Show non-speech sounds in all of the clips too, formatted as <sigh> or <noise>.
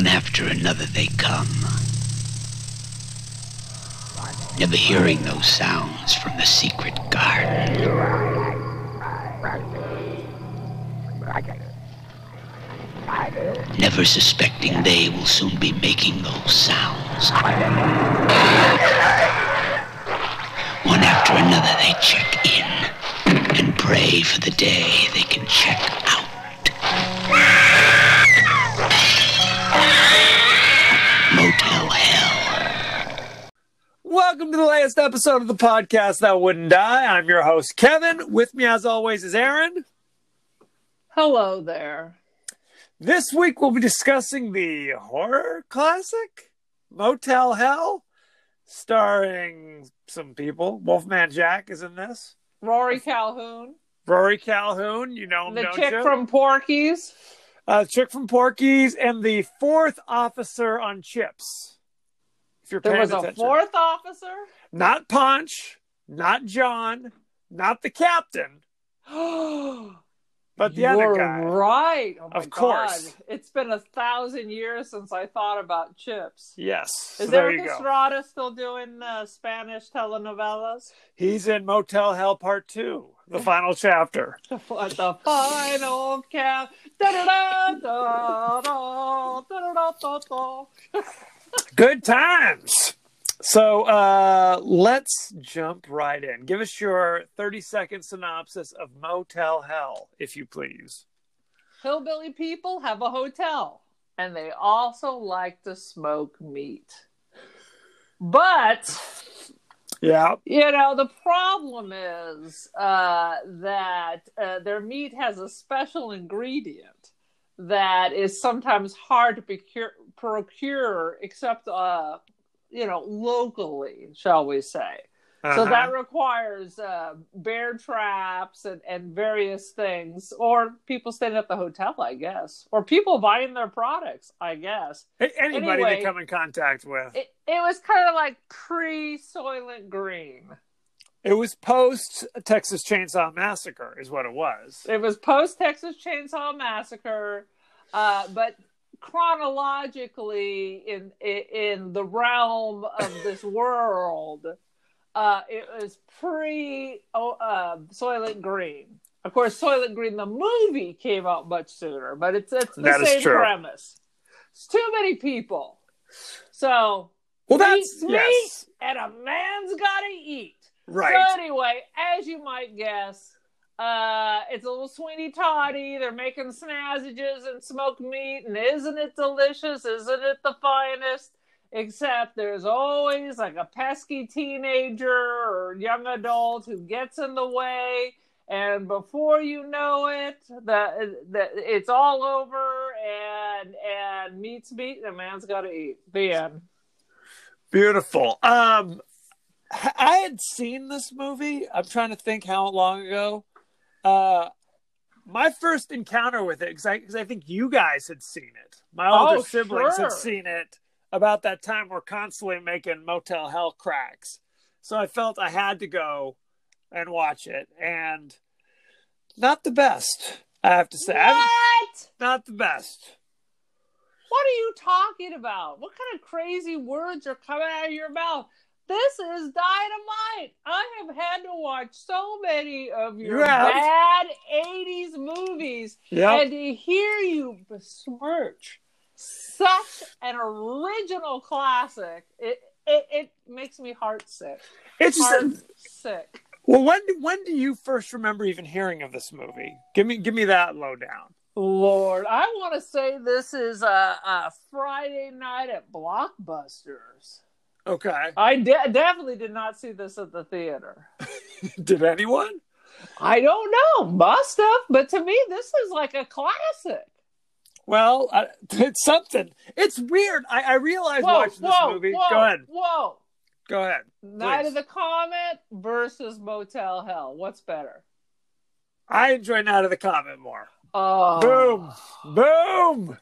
One after another they come. Never hearing those sounds from the secret garden. Never suspecting they will soon be making those sounds. One after another they check in and pray for the day they can check Welcome to the latest episode of the podcast that wouldn't die. I'm your host, Kevin. With me, as always, is Erin. Hello there. This week, we'll be discussing the horror classic, Motel Hell, starring some people. Wolfman Jack is in this. Rory Calhoun, Rory Calhoun, you know him, the chick you? from Porky's. uh, chick from Porky's, and the fourth officer on Chips. If you're There was a fourth officer. not Ponch, not John, not the captain, <gasps> but the You're other guy. right. Oh my Of course. God. It's been a thousand years since I thought about chips. Yes, Is so Erik you. Estrada still doing uh, Spanish telenovelas? He's in Motel Hell Part Two, the <laughs> final chapter. What the final cap? Good times. So uh, let's jump right in. Give us your 30 second synopsis of Motel Hell, if you please. Hillbilly people have a hotel, and they also like to smoke meat. But Yeah. You know, the problem is uh, that uh, their meat has a special ingredient that is sometimes hard to procure, procure except, uh, you know, locally, shall we say. So Uh-huh. that requires uh, bear traps and, and various things, or people staying at the hotel, I guess, or people buying their products, I guess. Anybody Anyway, they come in contact with. It, it was kind of like pre Soylent Green. It was post Texas Chainsaw Massacre, is what it was. It was post Texas Chainsaw Massacre, uh, but chronologically in, in the realm of this world, uh, it was pre oh, uh, Soylent Green. Of course, Soylent Green the movie came out much sooner, but it's it's the That same premise. It's too many people, so Well, that's meat, yes, meat, and a man's got to eat. Right. So anyway, as you might guess, uh, it's a little Sweeney Toddy. They're making snazzages and smoked meat, and isn't it delicious? Isn't it the finest? Except there's always like a pesky teenager or young adult who gets in the way, and before you know it, the, the it's all over, and and meat's meat, and a man's got to eat. The end. Beautiful. Um, I had seen this movie. I'm trying to think how long ago. Uh, my first encounter with it, because I, I think you guys had seen it. My older Oh, siblings sure. had seen it about that time. We're constantly making Motel Hell cracks, so I felt I had to go and watch it, and not the best. I have to say, What? not the best. What are you talking about? What kind of crazy words are coming out of your mouth? This is dynamite. I have had to watch so many of your You have? bad 80s movies Yep. and to hear you besmirch such an original classic, it, it, it makes me heart sick. It's just Heart sick. Well, when when do you first remember even hearing of this movie? Give me give me that lowdown. Lord, I want to say this is a, a Friday night at Blockbusters. Okay. I de- definitely did not see this at the theater. <laughs> Did anyone? I don't know, must have, but to me, this is like a classic. Well, I, <laughs> it's something. It's weird. I, I realized Whoa, watching this movie. whoa, Go ahead. whoa! Go ahead. Night of the Comet versus Motel Hell. What's better? I enjoy Night of the Comet more. Oh, Boom. Boom.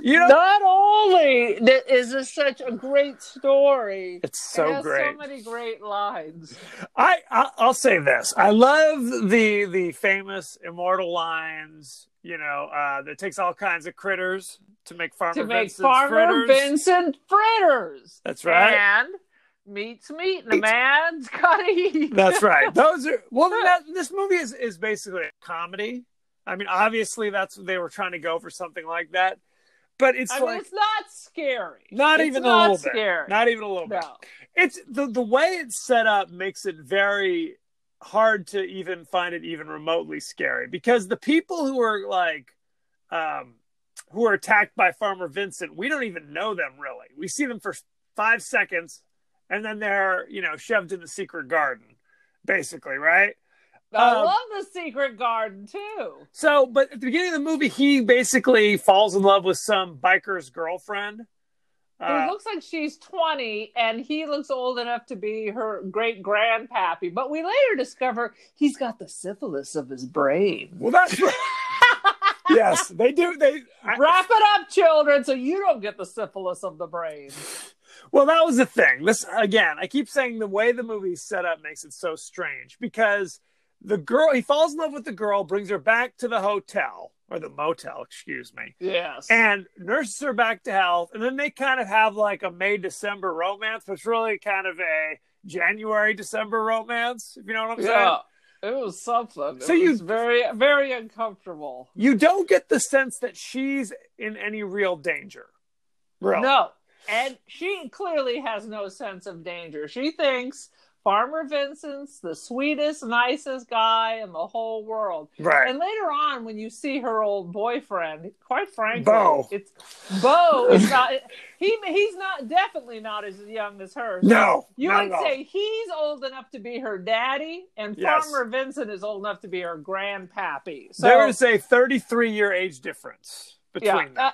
You know, Not only is this such a great story, it's it so has great. so many great lines. I, I I'll say this. I love the the famous immortal lines. You know, uh, that takes all kinds of critters to make Farmer to make Vincent's Farmer fritters. Vincent fritters. That's right. And meat's meat, and a man's gotta eat. That's right. <laughs> Those are well. That, this movie is is basically a comedy. I mean, obviously, that's they were trying to go for something like that, but it's I like mean, it's not scary. not It's even not a little scary. bit. Not even a little bit. It's the the way it's set up makes it very hard to even find it even remotely scary because the people who are like um who are attacked by Farmer Vincent, we don't even know them really. We see them for five seconds and then they're, you know, shoved in the secret garden, basically, right? I Um, love the secret garden too. So, but at the beginning of the movie, he basically falls in love with some biker's girlfriend. Who Uh, looks like she's 20 and he looks old enough to be her great grandpappy. But we later discover he's got the syphilis of his brain. well, that's <laughs> yes, they do. They I- Wrap it up, children, so you don't get the syphilis of the brain. Well, that was the thing. This again, I keep saying the way the movie's set up makes it so strange because the girl he falls in love with the girl, brings her back to the hotel or the motel, excuse me, Yes. and nurses her back to health, and then they kind of have like a May December romance, but it's really kind of a January December romance, if you know what I'm saying. yeah. It was something. So it you- was very, very uncomfortable. You don't get the sense that she's in any real danger. Really. No. And she clearly has no sense of danger. She thinks Farmer Vincent's the sweetest, nicest guy in the whole world. Right. And later on, when you see her old boyfriend, quite frankly, Bo. it's Bo is <laughs> not he he's not definitely not as young as her. So No, You would say he's old enough to be her daddy, and Yes. Farmer Vincent is old enough to be her grandpappy. So there is a 33 year age difference between yeah, them. uh,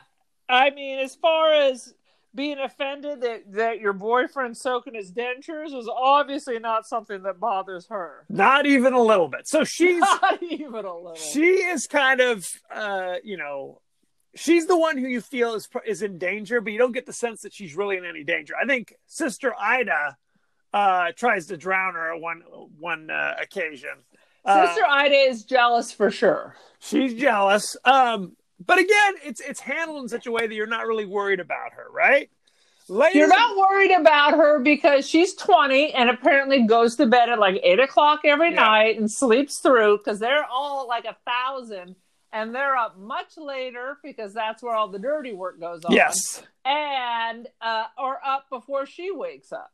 I mean, as far as being offended that, that your boyfriend's soaking his dentures was obviously not something that bothers her. Not even a little bit. So she's <laughs> Not even a little. she is kind of uh, you know, she's the one who you feel is is in danger, but you don't get the sense that she's really in any danger. I think Sister Ida uh tries to drown her at one one uh, occasion. Uh, Sister Ida is jealous for sure. she's jealous. Um but again, it's it's handled in such a way that you're not really worried about her, right? You're not worried about her because she's 20 and apparently goes to bed at like 8 o'clock every Yeah. night and sleeps through because they're all like a thousand and they're up much later because that's where all the dirty work goes on. Yes. and uh, or up before she wakes up.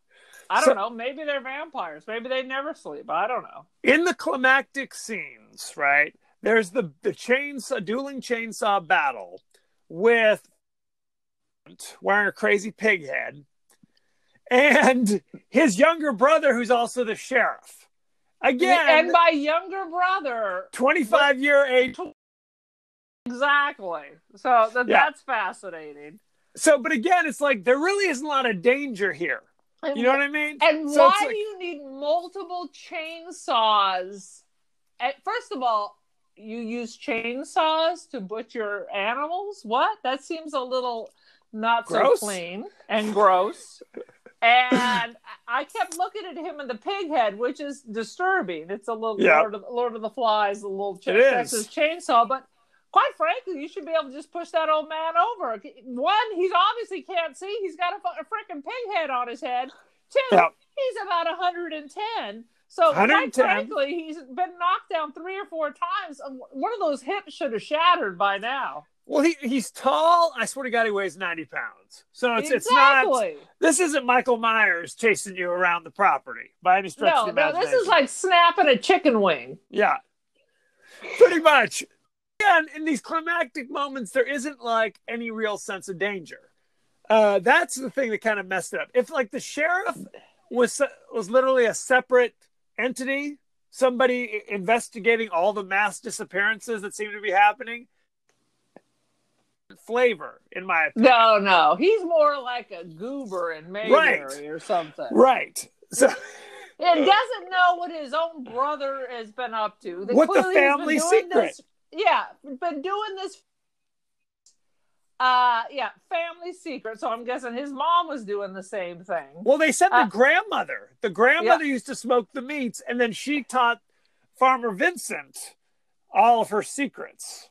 I don't know. Maybe they're vampires. Maybe they never sleep. I don't know. in the climactic scenes, right? There's the the chainsaw dueling chainsaw battle with wearing a crazy pig head and his younger brother who's also the sheriff. Again, and my younger brother, 25 year age. exactly. So that, Yeah. that's fascinating. So, but again, it's like there really isn't a lot of danger here. And, You know what I mean? and So why like- do you need multiple chainsaws? At, first of all, you use chainsaws to butcher animals. What? That seems a little not Gross. so clean and gross. and I kept looking at him in the pig head, which is disturbing. It's a little Yeah. Lord, of, Lord of the Flies, a little ch- Texas chainsaw, but. Quite frankly, you should be able to just push that old man over. One, he's obviously can't see. He's got a, a freaking pig head on his head. Two, Yeah. he's about 110. So, quite frankly, he's been knocked down three or four times. One of those hips should have shattered by now. Well, he, he's tall. I swear to God, he weighs 90 pounds. So it's, it's not, this isn't Michael Myers chasing you around the property by any stretch No, of the no, this is like snapping a chicken wing. Yeah. Pretty much. And in these climactic moments, there isn't like any real sense of danger. Uh, that's the thing that kind of messed it up. If like the sheriff was was literally a separate entity, somebody investigating all the mass disappearances that seem to be happening, flavor in my opinion. No, no, he's more like a goober in Mayberry or something. Right. So and doesn't know what his own brother has been up to. They What the clearly has been family secret. This, yeah, been doing this. Uh, yeah, family secret. So I'm guessing his mom was doing the same thing. Well, they said the Uh, grandmother. The grandmother used to smoke the meats, and then she taught Farmer Vincent all of her secrets.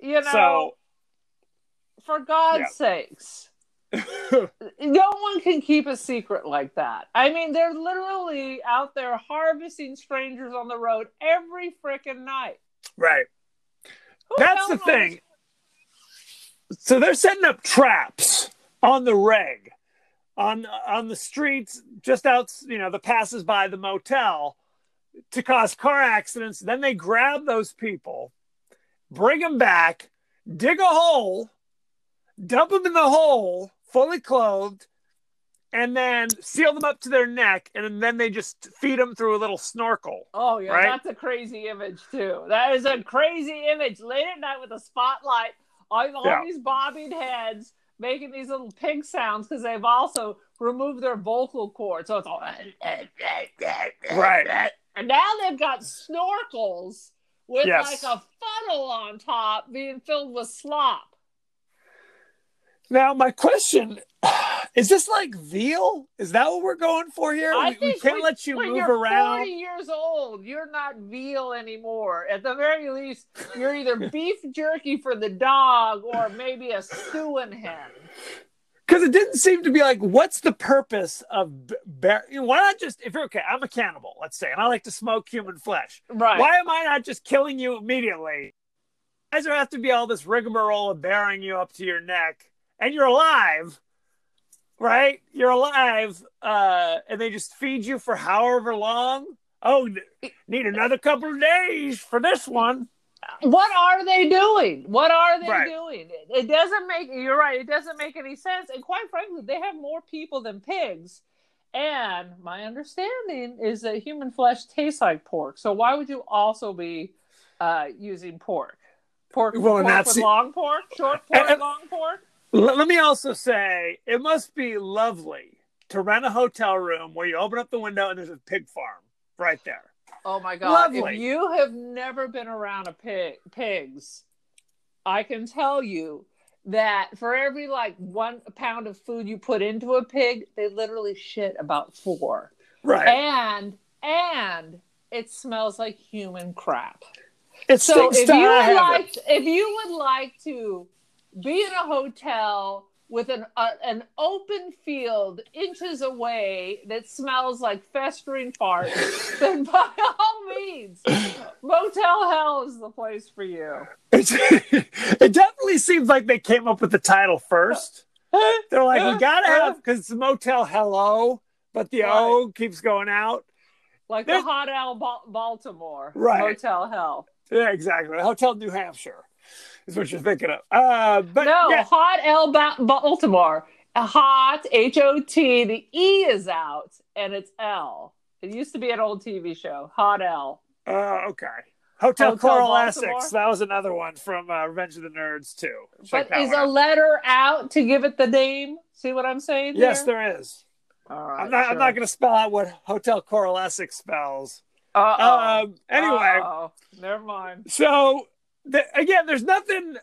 You know, so For God's Yeah. sakes. <laughs> no one can keep a secret like that. I mean, they're literally out there harvesting strangers on the road every freaking night. right. Who That's the thing. So they're setting up traps on the reg, on on the streets just out, you know, the passes by the motel to cause car accidents. Then they grab those people, bring them back, dig a hole, dump them in the hole, fully clothed, and then seal them up to their neck, and then they just feed them through a little snorkel. Oh yeah, Right? that's a crazy image too. That is a crazy image. Late at night with a spotlight on all Yeah. these bobbing heads making these little pig sounds because they've also removed their vocal cords. So it's all Right. And now they've got snorkels with Yes. like a funnel on top being filled with slop. Now, my question <sighs> is this like veal? Is that what we're going for here? I we, we can't when- let you move you're around. 40 years old, you're not veal anymore. At the very least, you're either <laughs> beef jerky for the dog or maybe a stewing hen. Because it didn't seem to be like, what's the purpose of b- bear? You know, why not just, if you're okay, I'm a cannibal, let's say, and I like to smoke human flesh. Right. Why am I not just killing you immediately? Why does there have to be all this rigmarole of bearing you up to your neck? And you're alive, right? You're alive, uh, and they just feed you for however long. Oh, need another couple of days for this one. What are they doing? What are they Right. doing? It, doesn't make, you're right, it doesn't make any sense. And quite frankly, they have more people than pigs. And my understanding is that human flesh tastes like pork. So why would you also be uh, using pork? Pork, Well, pork that's with long pork, short <laughs> pork, And- long pork. Let me also say it must be lovely to rent a hotel room where you open up the window and there's a pig farm right there. Oh my god! Lovely. If you have never been around a pig, pigs, I can tell you that for every like one pound of food you put into a pig, they literally shit about four, Right. and and it smells like human crap. it So if you would like, if you would like to be in a hotel with an uh, an open field inches away that smells like festering farts, <laughs> then by all means, Motel Hell is the place for you. It's, <laughs> it definitely seems like they came up with the title first. <laughs> They're like, we gotta have because it's Motel Hello, but the O keeps going out. Like There's- the Hot Ba- Baltimore, Right. Motel Hell. Yeah, exactly. Hotel New Hampshire is what you're thinking of. Uh, but No, Hot L ba- Baltimore. Hot H O T. The E is out, and it's L. It used to be an old TV show. Hot L. uh, okay. Hotel, Hotel Coral Baltimore? Essex. That was another one from uh, Revenge of the Nerds too. Check But is a out. letter out to give it the name? See what I'm saying? Yes, here? there is. All right. I'm not. I'm not going to spell out what Hotel Coral Essex spells. Uh Um. Anyway, oh. Never mind. so the, again, there's nothing.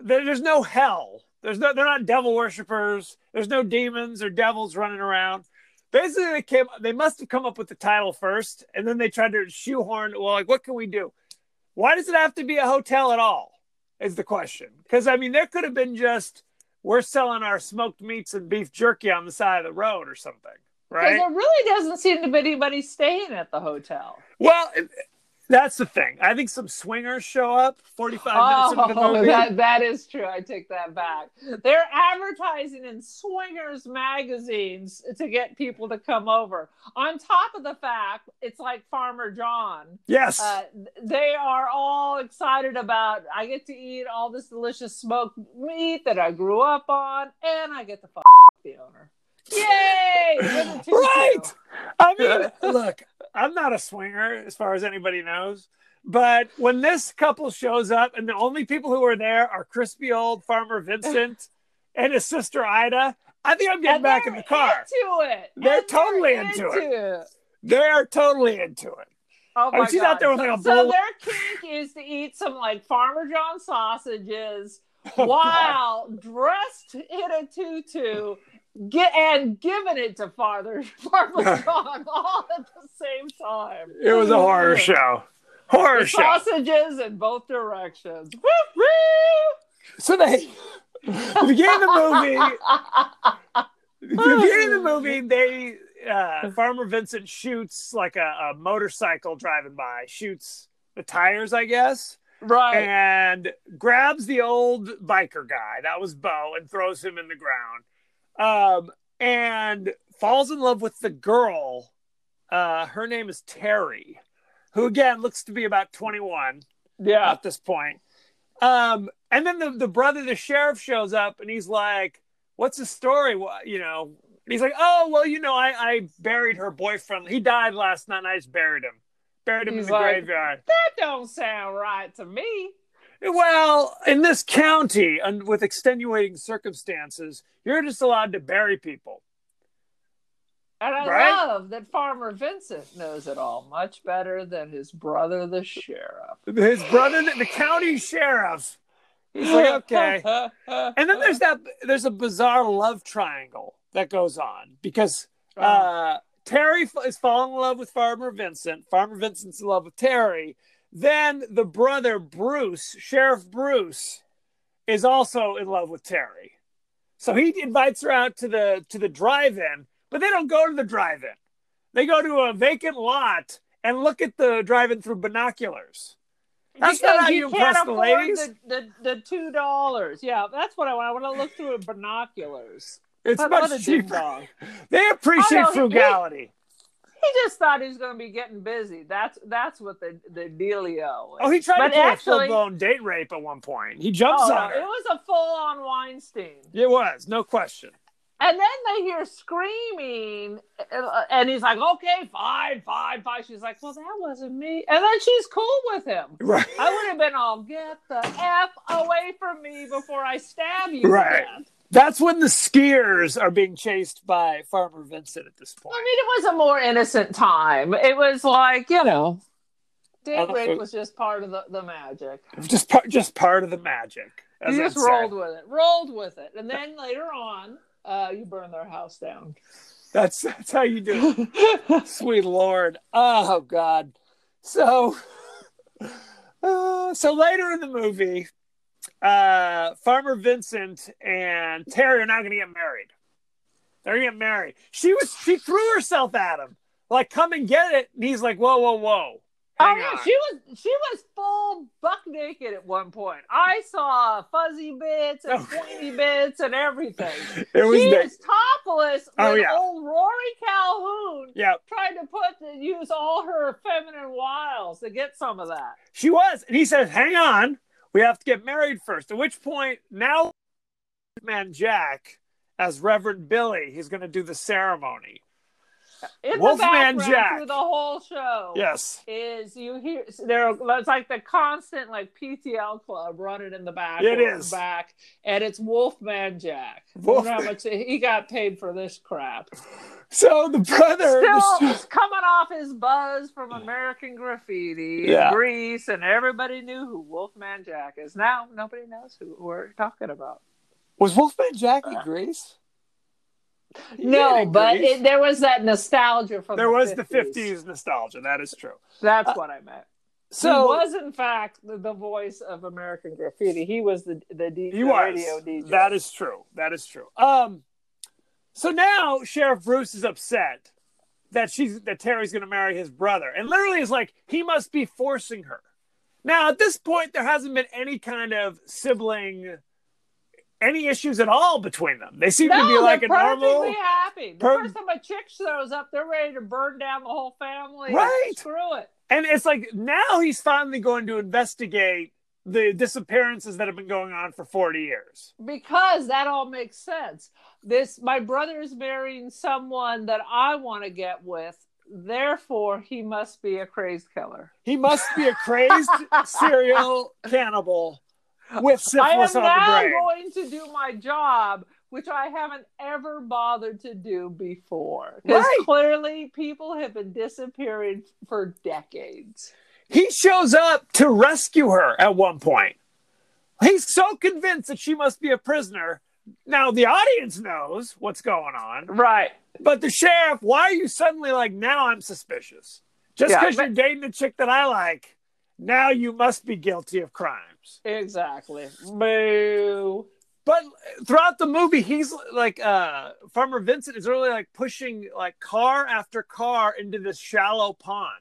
There, there's no hell. There's no. They're not devil worshippers. There's no demons or devils running around. Basically, they came. They must have come up with the title first, and then they tried to shoehorn. Well, like, what can we do? Why does it have to be a hotel at all? Is the question. Because I mean, there could have been just we're selling our smoked meats and beef jerky on the side of the road or something, Right? Because there really doesn't seem to be anybody staying at the hotel. Well, that's the thing. I think some swingers show up 45 minutes into the Oh, movie. that, that is true. I take that back. They're advertising in swingers magazines to get people to come over. On top of the fact, it's like Farmer John. yes. Uh, they are all excited about. I get to eat all this delicious smoked meat that I grew up on, and I get to fuck the owner. Yay! With a tutu. right. I mean, <laughs> look, I'm not a swinger as far as anybody knows. But when this couple shows up and the only people who are there are crispy old farmer <laughs> Vincent and his sister Ida, I think I'm getting And back in the car. Into it. They're And totally into it. it. They're totally into it. Oh I mean, my she's God. out there with, like, a so their kink is to eat some like Farmer John sausages <laughs> Oh, God. while dressed in a tutu, get and giving it to Father <laughs> Farmer <laughs> John all at the same time. It was a horror show. Horror The show. sausages in both directions. So they the beginning of the movie, the beginning of the movie, <laughs> they uh, Farmer Vincent shoots like a, a motorcycle driving by, shoots the tires, I guess, right. and grabs the old biker guy that was Bo and throws him in the ground, um, and falls in love with the girl. Uh, her name is Terry, who again looks to be about twenty one yeah. at this point. Um, and then the, the brother, the sheriff, shows up and he's like, "What's the story? What you know?" And he's like, "Oh, well, you know, I, I buried her boyfriend. He died last night. and I just buried him. Buried him He's in the like- graveyard." That don't sound right to me. Well, in this county, and with extenuating circumstances, you're just allowed to bury people. And I Right? love that Farmer Vincent knows it all much better than his brother, the sheriff. His brother, the county sheriff, he's like, "Okay." <laughs> And then there's that. There's a bizarre love triangle that goes on because uh, Terry is falling in love with Farmer Vincent. Farmer Vincent's in love with Terry. Then the brother Bruce, Sheriff Bruce, is also in love with Terry. So he invites her out to the to the drive-in, but they don't go to the drive-in. They go to a vacant lot and look at the drive-in through binoculars. That's not how you impress the ladies. The, the, the two dollars. Yeah, that's what I want. I want to look through binoculars. It's What- much cheaper. They oh, appreciate know, he- frugality. He just thought he was going to be getting busy. That's that's what the the dealio. Oh, he tried But to pull actually- a full-blown date rape at one point. He jumps Oh, on her. it was a full on Weinstein. It was, no question. And then they hear screaming, uh, and he's like, "Okay, fine, fine, fine." She's like, "Well, that wasn't me." And then she's cool with him. Right. I would have been all, "Get the f away from me before I stab you." Right. death." That's when the skiers are being chased by Farmer Vincent at this point. I mean, it was a more innocent time. It was like you know, rape was just part of the, the magic. Just part, just part of the magic. as You just say. rolled with it, rolled with it, and then later on, uh, you burn their house down. That's that's how you do it. <laughs> Sweet Lord. Oh God. So <laughs> uh, so later in the movie, uh, Farmer Vincent and Terry are not gonna get married. They're gonna get married. She was she threw herself at him. Like, come and get it. And he's like, whoa, whoa, whoa. Oh yeah, on. she was she was full buck naked at one point. I saw fuzzy bits and Oh. pointy bits and everything. <laughs> it was she is topless Oh, with yeah. old Rory Calhoun yeah, trying to put to use all her feminine wiles to get some of that. she was. And he says, hang on, we have to get married first. At which point, now man Jack as Reverend Billy, he's gonna do the ceremony. In Wolfman Jack. through the whole show. Yes. Is you hear there? It's like the constant like PTL club running in the back. It is back, and it's Wolfman Jack. Wolf- how much he got paid for this crap. So the brother, Still the- coming off his buzz from American Graffiti Yeah. in Grease, and everybody knew who Wolfman Jack is. Now nobody knows who we're talking about. was Wolfman Jack in uh, Grease? <laughs> No, but it, there was that nostalgia from there the was 50s. the '50s nostalgia. That is true. That's what I meant. So he was in fact the, the voice of American Graffiti. He was the the, D, He the was. radio DJ. That is true. That is true. Um, so now Sheriff Bruce is upset that she's that Terry's going to marry his brother, and literally is like he must be forcing her. Now at this point, there hasn't been any kind of sibling, any issues at all between them. They seem no, to be like a normal. happy. The per- first time a chick shows up, they're ready to burn down the whole family. Right. Screw it. And it's like now he's finally going to investigate the disappearances that have been going on for 40 years. because that all makes sense. This my brother is marrying someone that I want to get with. Therefore, he must be a crazed killer. He must be a crazed <laughs> serial cannibal with <laughs> I am now the going to do my job, which I haven't ever bothered to do before. Because Right. clearly, people have been disappearing for decades. He shows up to rescue her at one point. He's so convinced that she must be a prisoner. Now the audience knows what's going on, Right. but the sheriff, why are you suddenly like now I'm suspicious? Just Yeah, because but- you're dating a chick that I like, now you must be guilty of crimes. Exactly. Boo. But throughout the movie, he's like uh Farmer Vincent is really like pushing like car after car into this shallow pond.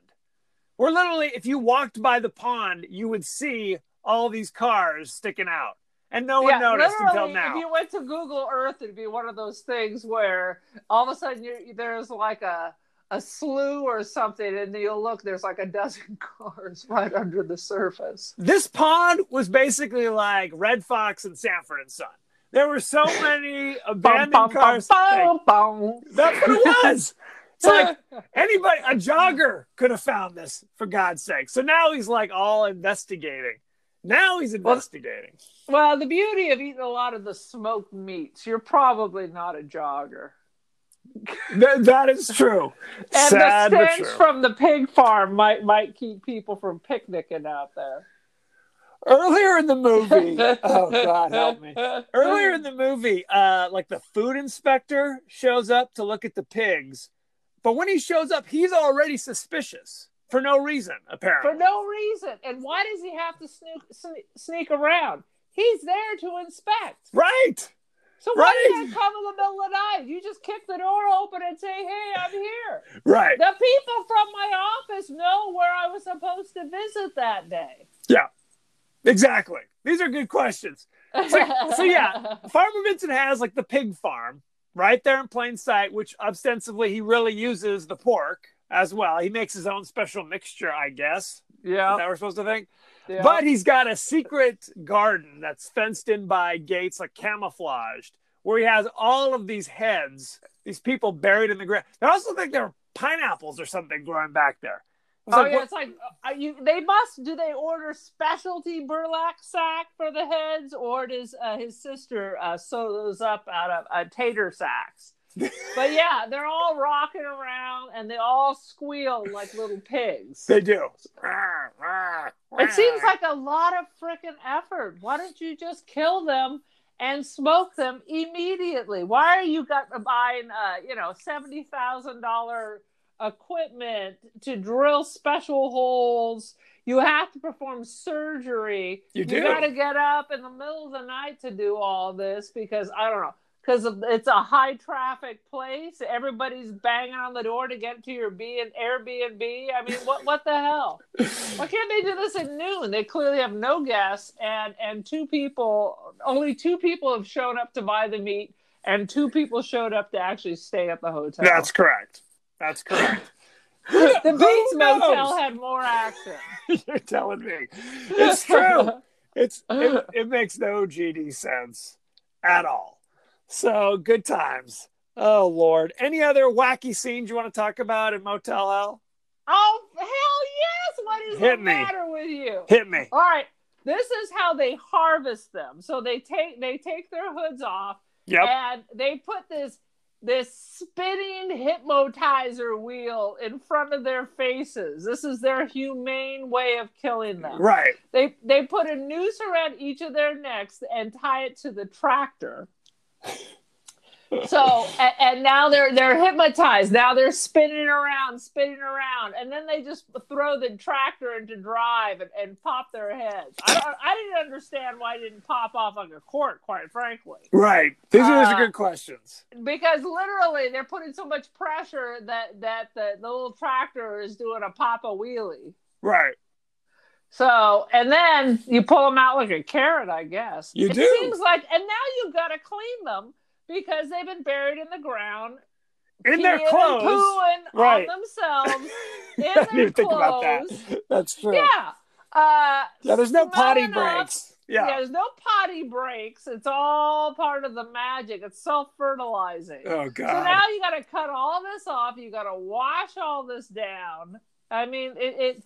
Where literally, if you walked by the pond, you would see all these cars sticking out, and no one noticed until now. If you went to Google Earth, it'd be one of those things where all of a sudden there's like a a slough or something, and you'll look. There's like a dozen <laughs> cars right under the surface. This pond was basically like Redd Foxx and Sanford and Son. There were so <laughs> many abandoned Bum, bum, cars. bum. That's what it was. It's like <laughs> anybody, a jogger could have found this for God's sake. So now he's like all investigating. Now he's investigating. Well, the beauty of eating a lot of the smoked meats, you're probably not a jogger. Th- that is true. <laughs> And Sad the stench from the pig farm might might keep people from picnicking out there. Earlier in the movie, <laughs> oh God, help me. Earlier in the movie, uh, like the food inspector shows up to look at the pigs, but when he shows up, he's already suspicious for no reason, apparently. for no reason. And why does he have to sneak, sneak around? He's there to inspect. right. So why Right. did you come in the middle of the night? You just kick the door open and say, "Hey, I'm here." Right. The people from my office know where I was supposed to visit that day. Yeah. Exactly. These are good questions. so yeah, <laughs> Farmer Vincent has like the pig farm right there in plain sight, which ostensibly he really uses the pork as well. He makes his own special mixture, I guess. Yeah, that we're supposed to think? Yeah. But he's got a secret garden that's fenced in by gates, like camouflaged, where he has all of these heads, these people buried in the ground. I also think there are pineapples or something growing back there. Oh like, yeah, what- it's like uh, you. They must. Do they order specialty burlap sack for the heads, or does uh, his sister uh, sew those up out of uh, tater sacks? But yeah, they're all rocking around and they all squeal like little pigs. they do. It seems like a lot of freaking effort. Why don't you just kill them and smoke them immediately? Why are you got buying, uh, you know, seventy thousand dollar equipment to drill special holes? You have to perform surgery. You do. You got to get up in the middle of the night to do all this because I don't know. Because it's a high traffic place, everybody's banging on the door to get to your B and Airbnb. I mean, what what the hell? Why can't they do this at noon? They clearly have no guests, and and two people, only two people have shown up to buy the meat, and two people showed up to actually stay at the hotel. That's correct. That's correct. the Bates? Motel had more action. <laughs> You're telling me. It's true. <laughs> It's it, it makes no GD sense at all. So good times. Oh Lord. Any other wacky scenes you want to talk about in Motel Hell? oh hell yes! What is Hit the me. matter with you? Hit me. All right, this is how they harvest them. So they take they take their hoods off Yep. and they put this this spinning hypnotizer wheel in front of their faces. This is their humane way of killing them. Right. They they put a noose around each of their necks and tie it to the tractor. So and, and now they're they're hypnotized. Now they're spinning around, spinning around, and then they just throw the tractor into drive and, and pop their heads. I, I didn't understand why it didn't pop off on the court quite frankly, Right. These are these are Uh, good questions. because literally they're putting so much pressure that that the, the little tractor is doing a papa wheelie. Right. So, and then you pull them out like a carrot, I guess. You it do. seems like, and now you've got to clean them because they've been buried in the ground, In their clothes. pooing Right. on themselves <laughs> in I their didn't even think about that. That's true. Yeah. Uh, Yeah, there's no potty up. breaks. Yeah. there's no potty breaks. It's all part of the magic. It's self fertilizing. Oh god! So now you got to cut all this off. You got to wash all this down. I mean, it, it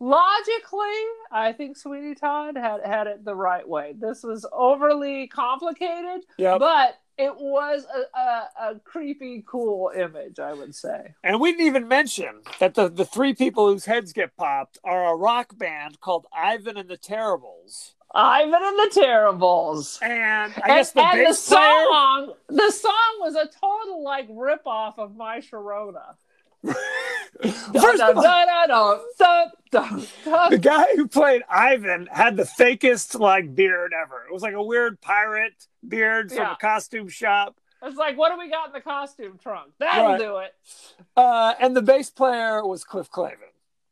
logically, I think Sweeney Todd had had it the right way. This was overly complicated, yep. but it was a, a, a creepy, cool image. I would say. And we didn't even mention that the, the three people whose heads get popped are a rock band called Ivan and the Terribles. Ivan and the Terribles. And I and, guess the and the player. song, the song was a total like rip off of My Sharona. <laughs> First of all, the guy who played Ivan had the fakest like beard ever. It was like a weird pirate beard from Yeah. a costume shop. It's like, what do we got in the costume trunk? That'll Right. do it. Uh, and the bass player was Cliff Clavin.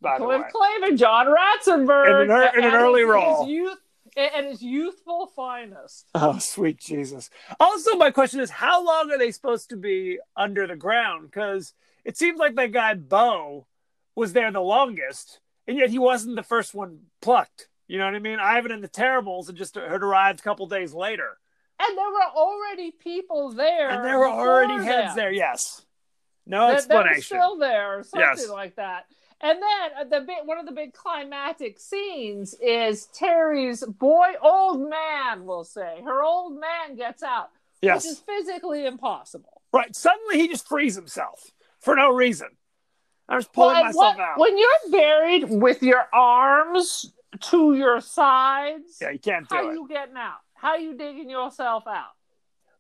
By Cliff the way, Clavin, John Ratzenberger, In an ear- in an early his, role. his youth at his youthful finest. oh sweet Jesus! Also, my question is, how long are they supposed to be under the ground? Because it seems like that guy Bo was there the longest, and yet he wasn't the first one plucked. You know what I mean? Ivan and the Terribles had just had arrived a couple days later. And there were already people there, and there were already heads them. there. Yes, no that, explanation. still there, or something Yes. like that. And then uh, the big, one of the big climatic scenes is Terry's boy, old man, we'll say, her old man gets out, yes, which is physically impossible. right. Suddenly he just frees himself for no reason. I was pulling But myself what- out. when you're buried with your arms to your sides, yeah, you can't do it. how it. you getting out? How you digging yourself out?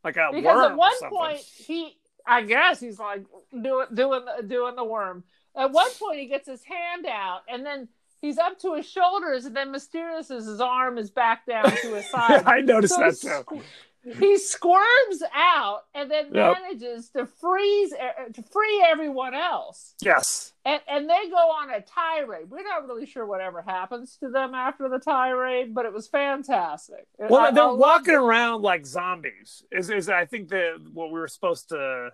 like a Because worm at one point he, I guess he's like doing doing the, doing the worm. At one point he gets his hand out, and then he's up to his shoulders, and then mysteriously his arm is back down to his side. <laughs> I noticed So that too. <laughs> He squirms out and then Yep. manages to freeze uh, to free everyone else, Yes. and and they go on a tirade. We're not really sure whatever happens to them after the tirade, but it was fantastic. Well, I- they're I walking it. around like zombies. Is is I think the what we were supposed to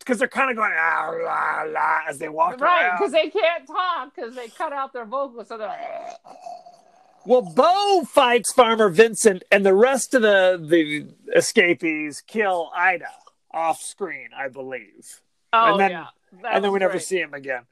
because they're kind of going ah, la, la, as they walk right around. because they can't talk because they cut out their vocals, so they're. Well, Bo fights Farmer Vincent, and the rest of the the escapees kill Ida off screen, I believe, Oh And then- yeah, That and then we was never see him again.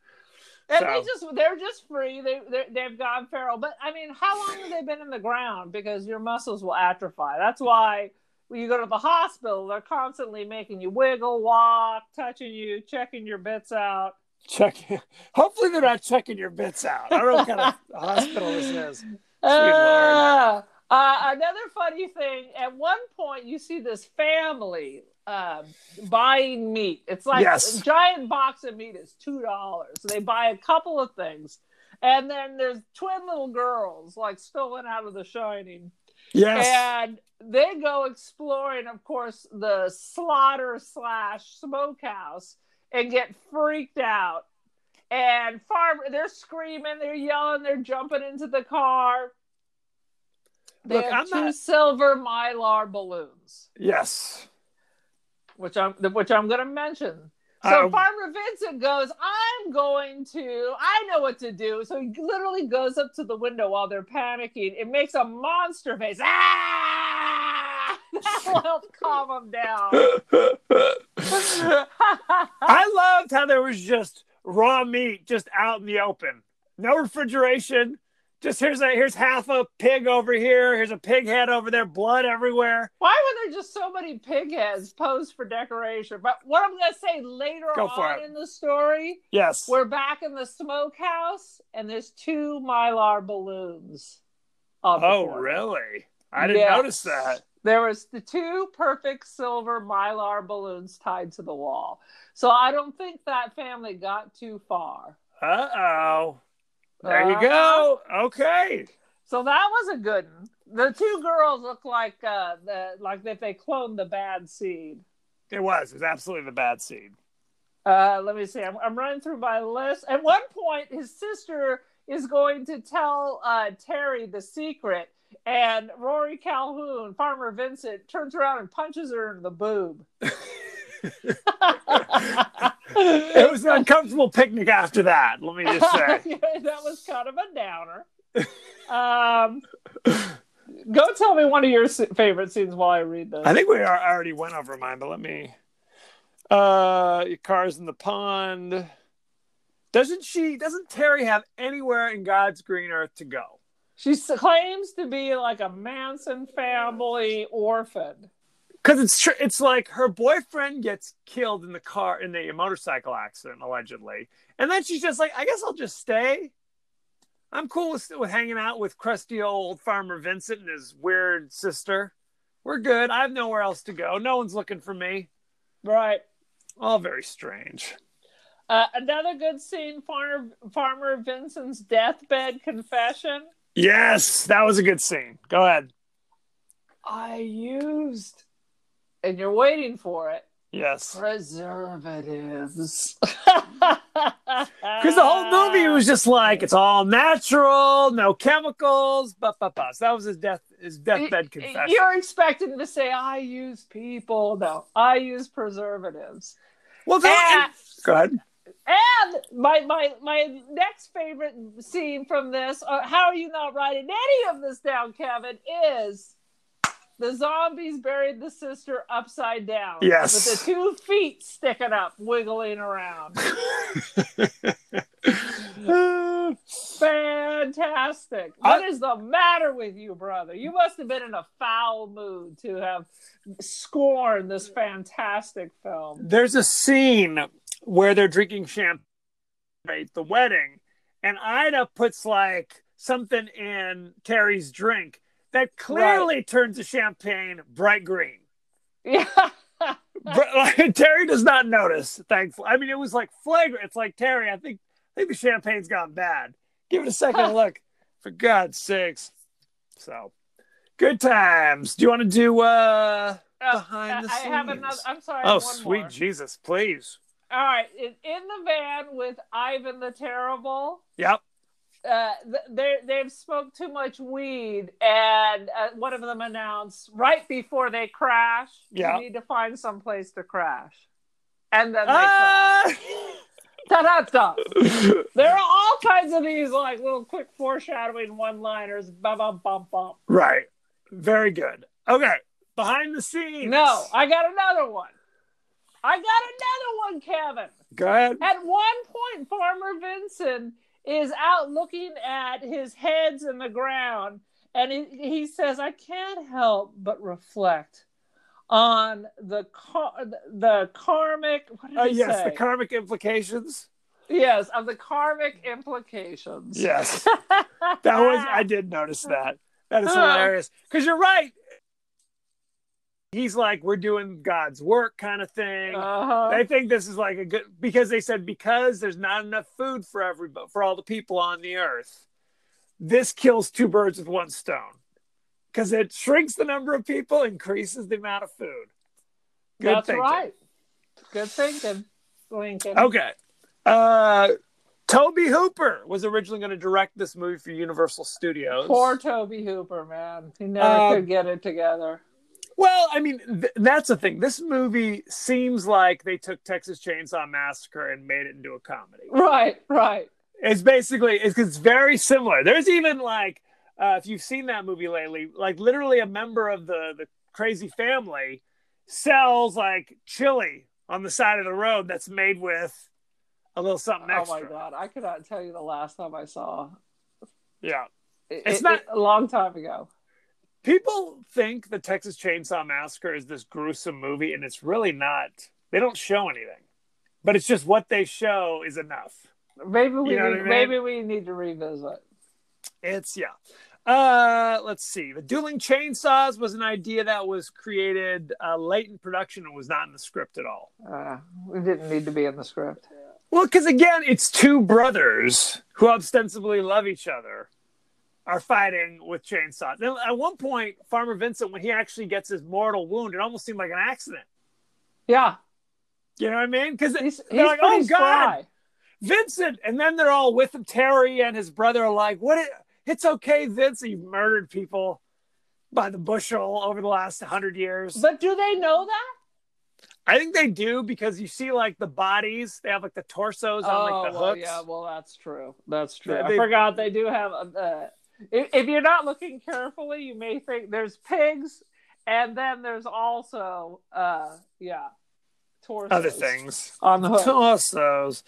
And so- they just they're just free. They they've gone feral. But I mean, how long have they been in the ground? Because your muscles will atrophy. That's why when you go to the hospital, they're constantly making you wiggle, walk, touching you, checking your bits out. Check. <laughs> Hopefully, they're not checking your bits out. I don't know what kind of hospital this is. <laughs> Uh, uh, another funny thing. At one point, you see this family uh, buying meat. It's like Yes. a giant box of meat is two dollars. They buy a couple of things, and then there's twin little girls like stolen out of The Shining, Yes. and they go exploring, of course, the slaughter slash smokehouse, and get freaked out. And farm, they're screaming, they're yelling, they're jumping into the car. They Look, have I'm two not- silver mylar balloons, yes. which I'm which I'm going to mention. So Farmer Vincent goes, I'm going to, I know what to do. So he literally goes up to the window while they're panicking. It makes a monster face. Ah! That <laughs> will help calm them down. <laughs> I loved how there was just raw meat just out in the open. No refrigeration. Just here's a here's half a pig over here. Here's a pig head over there. Blood everywhere. Why were there just so many pig heads posed for decoration? But what I'm going to say later on it. in the story, Yes. we're back in the smokehouse and there's two mylar balloons. Oh really? I didn't Yes. notice that. There was the two perfect silver mylar balloons tied to the wall. So I don't think that family got too far. Uh oh. There you Uh-huh. go. Okay. So that was a good one. The two girls look like uh, the like if they cloned the bad seed. It was. It was absolutely the bad seed. Uh, let me see. I'm, I'm running through my list. At one point, his sister is going to tell uh, Terry the secret, and Rory Calhoun, Farmer Vincent, turns around and punches her in the boob. <laughs> <laughs> It was an uncomfortable picnic after that. Let me just say. <laughs> Yeah, that was kind of a downer. Um, go tell me one of your favorite scenes while I read this. I think we are, already went over mine, but let me. Uh, your car's in the pond. Doesn't she? Doesn't Terry have anywhere in God's green earth to go? She claims to be like a Manson family orphan. Because it's tr- it's like her boyfriend gets killed in the car in the motorcycle accident allegedly, and then she's just like, I guess I'll just stay. I'm cool with, with hanging out with crusty old farmer Vincent and his weird sister. We're good. I have nowhere else to go. No one's looking for me. Right. All very strange. Uh, another good scene: Farmer Farmer Vincent's deathbed confession. Yes, that was a good scene. Go ahead. I used, and you're waiting for it. Yes. Preservatives. <laughs> Because the whole movie was just like it's all natural, no chemicals, but but but. So that was his death his deathbed confession. You're expecting to say I use people. No, I use preservatives. well, so- And, go ahead. And my my my next favorite scene from this. Uh, how are you not writing any of this down, Kevin? Is the zombies buried the sister upside down. Yes. With the two feet sticking up, wiggling around. <laughs> Fantastic. What is the matter with you, brother? You must have been in a foul mood to have scorned this fantastic film. There's a scene where they're drinking champagne at the wedding, and Ida puts like something in Terry's drink that clearly turns the champagne bright green. Yeah. <laughs> Br- like, Terry does not notice. Thankfully, I mean, it was like flagrant. It's like Terry. I think I think the champagne's gone bad. Give it a second <laughs> look, for God's sakes. So, good times. Do you want to do uh behind the I scenes? have another. I'm sorry. oh, sweet more. Jesus, please. All right. In, in the van with Ivan the Terrible, Yep. uh, th- they they've smoked too much weed, and uh, one of them announced right before they crash, Yeah. you need to find some place to crash, and then they Ah! crash. <laughs> Ta-da-da. There are all kinds of these like little quick foreshadowing one-liners. Bum bum bum bum. right. Very good. Okay. Behind the scenes. No, I got another one. I got another one, Kevin. Go ahead. At one point, Farmer Vincent is out looking at his heads in the ground, and he, he says, "I can't help but reflect on the car- the karmic. Uh, yes, say? the karmic implications. yes, of the karmic implications. Yes. <laughs> That was I did notice that. That is hilarious. Because you're right. He's like, we're doing God's work kind of thing. Uh-huh. I think this is like a good because they said because there's not enough food for everybody for all the people on the earth. This kills two birds with one stone. Because it shrinks the number of people, increases the amount of food. Good That's thinking. right. Good thinking, Lincoln. Okay. Uh Tobe Hooper was originally going to direct this movie for Universal Studios. Poor Tobe Hooper, man. He never Uh, could get it together. Well, I mean, th- that's the thing. This movie seems like they took Texas Chainsaw Massacre and made it into a comedy. Right, right. It's basically it's, it's very similar. There's even like uh, if you've seen that movie lately, like literally a member of the the crazy family sells like chili on the side of the road that's made with a little something Oh my god, I cannot tell you the last time I saw. Yeah. It, It's it- not- it- a long time ago. People think the Texas Chainsaw Massacre is this gruesome movie, and it's really not. They don't show anything, but it's just what they show is enough. Maybe we You know need, I mean? maybe we need to revisit. It's yeah. Uh, let's see. The dueling chainsaws was an idea that was created uh, late in production and was not in the script at all. Uh, we didn't need to be in the script. Well, because again, it's two brothers who ostensibly love each other are fighting with chainsaws. Now, at one point, Farmer Vincent, when he actually gets his mortal wound, it almost seemed like an accident. Yeah, You know what I mean? Because they're he's like, "Oh God. Vincent!" And then they're all with him. Terry and his brother are like, "What? It's okay, Vince. You've murdered people by the bushel over the last hundred years." But do they know that? I think they do because you see like the bodies. They have like the torsos on like the well, hooks. yeah, well, that's true. That's true. They- I forgot they do have. Uh, if, if you're not looking carefully, you may think there's pigs, and then there's also, uh, yeah, torsos Other things. on the hook. Torsos.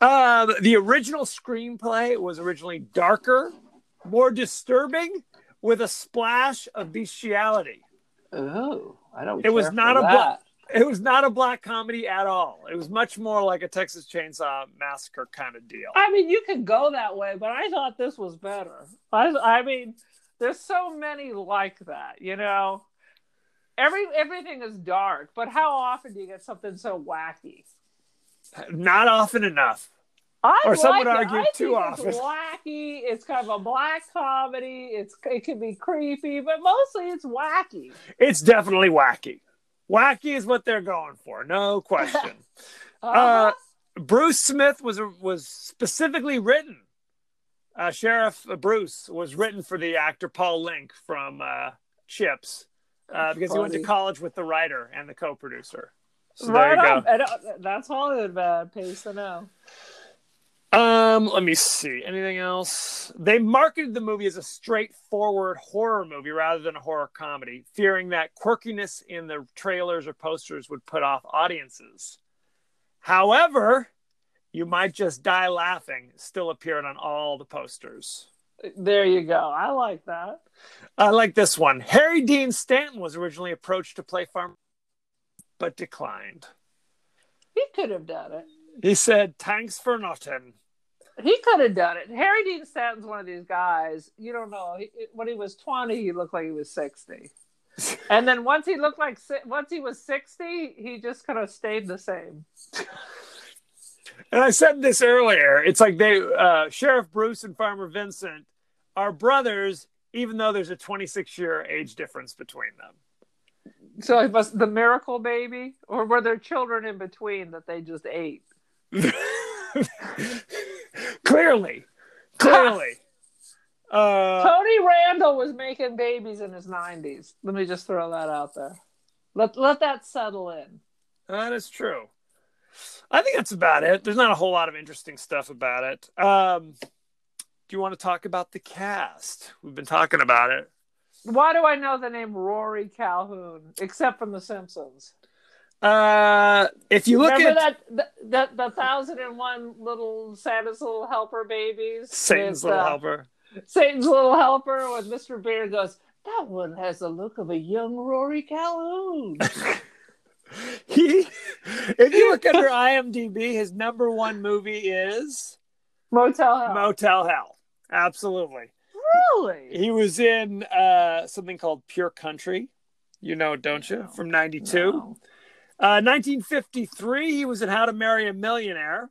Um, the original screenplay was originally darker, more disturbing, with a splash of bestiality. Oh, I don't. It was not for a that. It was not a black comedy at all. It was much more like a Texas Chainsaw Massacre kind of deal. I mean, you could go that way, but I thought this was better. I, I mean, there's so many like that, you know. Every everything is dark, but how often do you get something so wacky? Not often enough. I Or some would like it. argue I too often. It's <laughs> wacky. It's kind of a black comedy. It's it can be creepy, but mostly it's wacky. It's definitely wacky. Wacky is what they're going for, no question. <laughs> Uh-huh. Bruce Smith was was specifically written. Uh, Sheriff Bruce was written for the actor Paul Linke from uh, Chips uh, because he went to college with the writer and the co-producer. So right there you go. on. And, uh, that's Hollywood bad. Pays to know. Um, let me see. Anything else? They marketed the movie as a straightforward horror movie rather than a horror comedy, fearing that quirkiness in the trailers or posters would put off audiences. However, you might just die laughing still appeared on all the posters. There you go. I like that. I like this one. Harry Dean Stanton was originally approached to play Farmer, but declined. He could have done it. He said, "Thanks for nothing." He could have done it. Harry Dean Stanton's one of these guys. You don't know. He, when he was twenty, he looked like he was sixty, <laughs> and then once he looked like once he was sixty, he just kind of stayed the same. And I said this earlier. It's like they, uh, Sheriff Bruce and Farmer Vincent are brothers, even though there's a 26 year age difference between them. So it was the miracle baby, or were there children in between that they just ate? <laughs> clearly, clearly. <laughs> Uh, Tony Randall was making babies in his nineties. Let me just throw that out there. Let let that settle in. that is true. I think that's about it. There's not a whole lot of interesting stuff about it. Um, do you want to talk about the cast? We've been talking about it. Why do I know the name Rory Calhoun, except from The Simpsons? Uh, if you look Remember at that the, the the thousand and one little Santa's little helper babies? Satan's with, Little uh, Helper, Satan's little helper when Mr. Bear goes, that one has the look of a young Rory Calhoun. <laughs> he if you look under <laughs> IMDb, his number one movie is Motel Hell. Motel Hell. Absolutely. really? He was in uh, something called Pure Country. You know, don't you? From 92. No. Uh, 1953, he was in How to Marry a Millionaire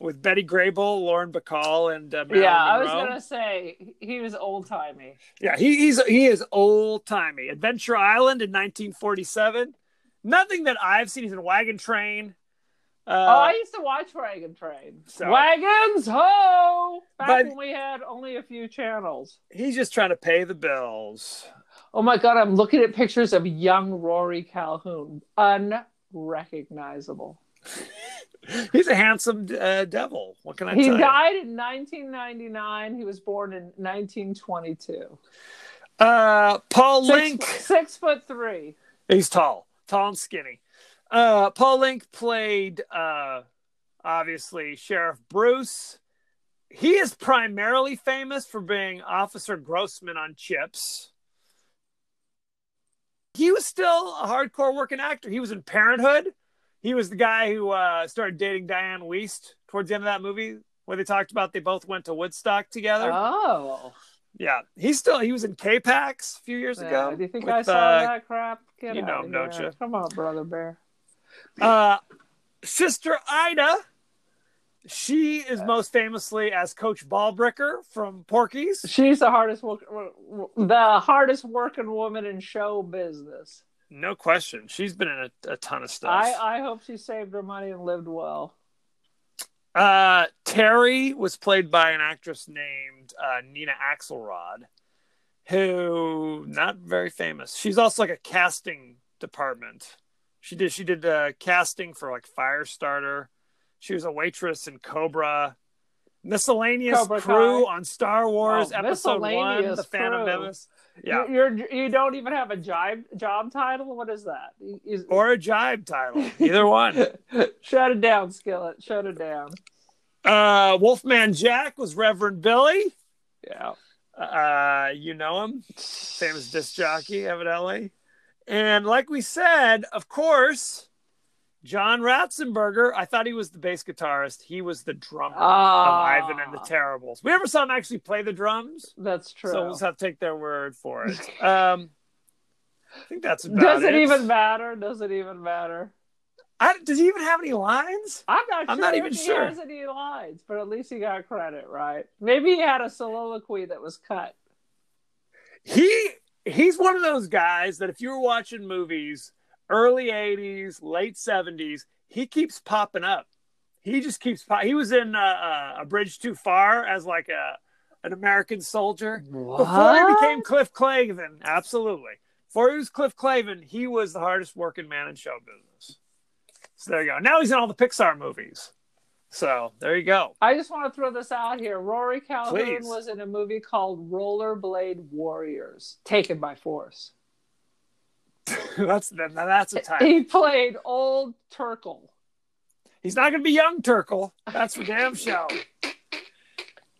with Betty Grable, Lauren Bacall, and uh, Marilyn Yeah, I was gonna say he was old timey. Yeah, he, he's he is old timey. Adventure Island in 1947. Nothing that I've seen. He's in Wagon Train. Uh, oh, I used to watch Wagon Train. So- Wagons ho! Back But- when we had only a few channels. he's just trying to pay the bills. Oh my god, I'm looking at pictures of young Rory Calhoun. Unrecognizable. <laughs> He's a handsome uh, devil. What can I He died in 1999. He was born in 1922. Uh, Paul Six, Link. six foot three. He's tall, tall and skinny. Uh, Paul Linke played, uh, obviously, Sheriff Bruce. He is primarily famous for being Officer Grossman on Chips. He was still a hardcore working actor. He was in Parenthood. He was the guy who uh, started dating Dianne Wiest towards the end of that movie, where they talked about they both went to Woodstock together. Oh. yeah, he's still he was in K-Pax a few years Yeah, ago. Do you think with, I saw uh, that crap? Get you know don't you? Come on, brother bear. Uh, Sister Ida, she is most famously as Coach Balbricker from Porky's. She's the hardest work, the hardest working woman in show business. No question. She's been in a, a ton of stuff. I, I hope she saved her money and lived well. Uh, Terry was played by an actress named uh, Nina Axelrod, who not very famous. She's also like a casting department. She did she did uh, casting for like Firestarter. She was a waitress in Cobra. Miscellaneous Cobra crew Kai. on Star Wars Oh, episode one, The Phantom. Menace. Yeah, You- You're you don't even have a job job title. What is that? Is- or a jibe title, either one. <laughs> Shut it down, Skillet. Shut it down. Uh, Wolfman Jack was Reverend Billy. Yeah. Uh, you know him, famous disc jockey, evidently. And like we said, of course, John Ratzenberger. I thought he was the bass guitarist. He was the drummer Ah, of Ivan and the Terribles. We never saw him actually play the drums, That's true. so we'll have to take their word for it. <laughs> Um, I think that's about Does it it even matter? Does it even matter? I, does he even have any lines? I'm not I'm sure not if even he sure. has any lines, but at least he got credit, right? Maybe he had a soliloquy that was cut. He he's one of those guys that if you were watching movies early 80s, late 70s, he keeps popping up. He just keeps pop- he was in uh, uh, a bridge too far as like a an American soldier before he became Cliff Clavin. Absolutely. Before he was Cliff Clavin, he was the hardest working man in show business. So there you go. Now he's in all the Pixar movies. So there you go. I just want to throw this out here. Rory Calhoun Please. was in a movie called Rollerblade Warriors, Taken by Force. <laughs> that's that, that's a type. He played Old Turkle. He's not going to be young Turkle. That's for damn <laughs> sure.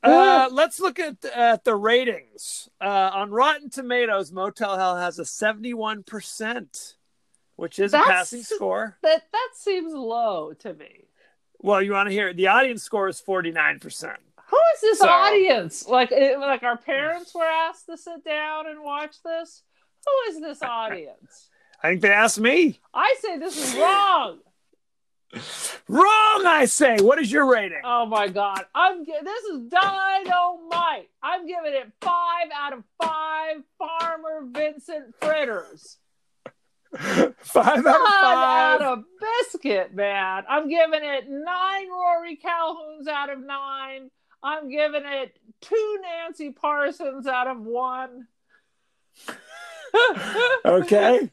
Uh, let's look at at the ratings. Uh, on Rotten Tomatoes, Motel Hell has a seventy-one percent, which is That's- a passing score. <laughs> That that seems low to me. Well, you want to hear it? The audience score is forty-nine percent. Who is this So- audience? Like, it, like our parents were asked to sit down and watch this. Who is this audience? I think they asked me. I say this is wrong. <laughs> Wrong, I say. What is your rating? Oh my god, I'm this is dynamite. I'm giving it five out of five. Farmer Vincent fritters. <laughs> five out of Five five. out of biscuit, man. I'm giving it nine Rory Calhouns out of nine. I'm giving it two Nancy Parsons out of one. Okay,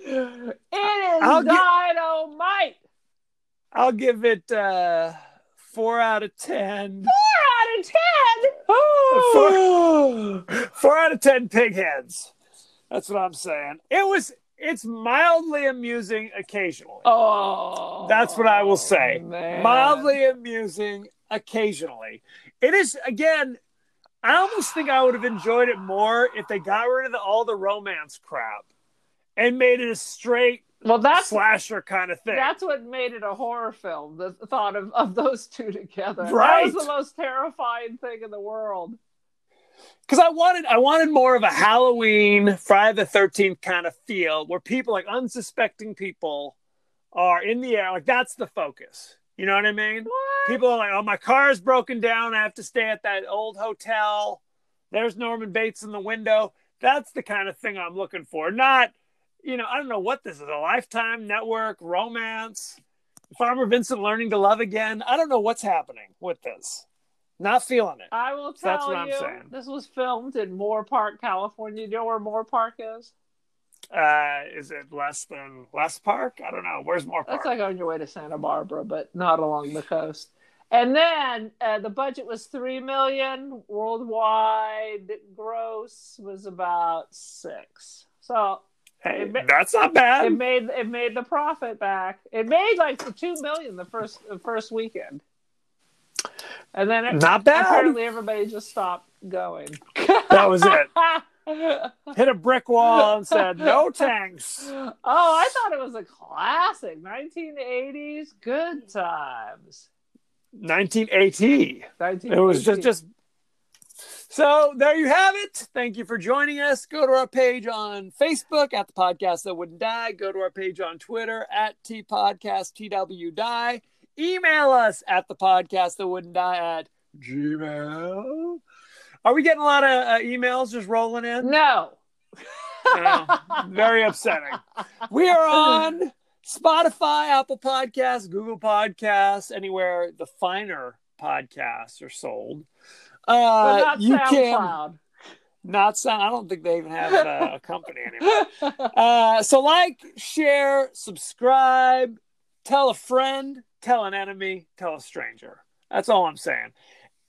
it is I'll gi- I'll give it uh, four out of ten. Four out of ten. Four, four out of ten pig heads. That's what I'm saying. It was. It's mildly amusing occasionally. Oh, That's what I will say. man. Mildly amusing occasionally. It is again. I almost think I would have enjoyed it more if they got rid of the, all the romance crap and made it a straight Well, that's slasher kind of thing. that's what made it a horror film. The thought of, of those two together. Right. That was the most terrifying thing in the world. because I wanted I wanted more of a Halloween Friday the Thirteenth kind of feel where people like unsuspecting people are in the air. Like that's the focus. You know what I mean? What? People are like, "Oh, my car is broken down. I have to stay at that old hotel. There's Norman Bates in the window." That's the kind of thing I'm looking for. Not, you know, I don't know what this is. A Lifetime Network romance. Farmer Vincent learning to love again. I don't know what's happening with this. Not feeling it. I will So that's tell what I'm saying. this was filmed in Moorpark, California. You know where Moorpark is? Uh, is it less than West Park? I don't know. Where's Moorpark? That's like on your way to Santa Barbara, but not along the coast. And then uh, the budget was three million. Worldwide gross was about six. So hey, ma- that's not bad. it made it made the profit back. It made like the two million the first the first weekend, and then it, Not bad. apparently everybody just stopped going. That was it. <laughs> oh, Hit a brick wall and said, "No thanks." Oh, I thought it was a classic, 1980s, good times. 1980. It was just just. So there you have it. Thank you for joining us. Go to our page on Facebook at the podcast that wouldn't die. Go to our page on Twitter at T Podcast TW Die. Email us at the podcast that wouldn't die at Gmail. Are we getting a lot of uh, emails just rolling in? no. Very upsetting. We are on Spotify, Apple Podcasts, Google Podcasts, anywhere the finer podcasts are sold. but Uh, not you can not sound. I don't think they even have uh, a company anymore. Uh, so like, share, subscribe, tell a friend, tell an enemy, tell a stranger. That's all I'm saying.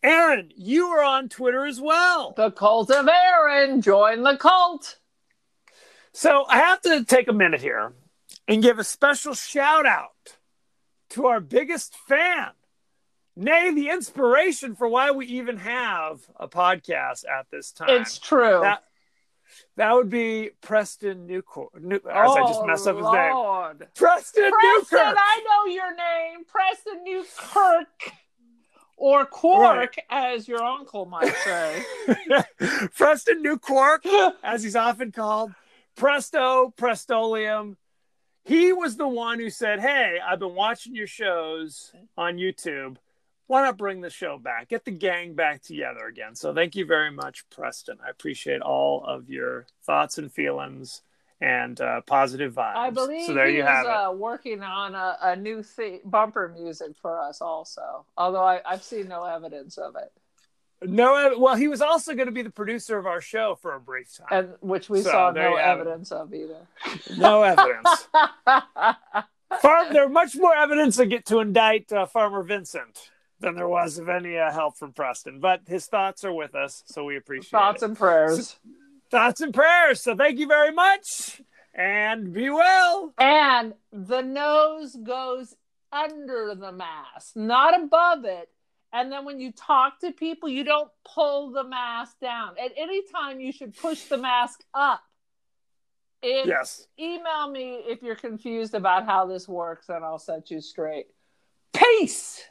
Erin, you are on Twitter as well. the cult of Erin. Join the cult. So I have to take a minute here and give a special shout out to our biggest fan, nay, the inspiration for why we even have a podcast at this time. It's true. that, that would be Preston Newcourt. New, as I just messed up his oh, name. Oh, Preston, Preston, Newkirk. I know your name. Preston Newkirk. Or Quark, as your uncle might say. <laughs> Preston Newquark, <laughs> as he's often called. Presto, Prestolium. he was the one who said, "Hey, I've been watching your shows on YouTube. Why not bring the show back? Get the gang back together again." So thank you very much, Preston. I appreciate all of your thoughts and feelings and uh, positive vibes. I believe so. There he you have it. uh, working on a, a new bumper music for us, also. Although I, I've seen no evidence of it, No, well, he was also going to be the producer of our show for a brief time. and which we So, saw no have evidence of either. No evidence. <laughs> Farm, there much more evidence to get to indict uh, Farmer Vincent than there was of any uh, help from Preston. But his thoughts are with us, so we appreciate Thoughts it. and prayers. Thoughts and prayers. So thank you very much, and be well. And the nose goes under the mask, not above it. And then when you talk to people, you don't pull the mask down. At any time, you should push the mask up. If, Yes. Email me if you're confused about how this works, and I'll set you straight. Peace.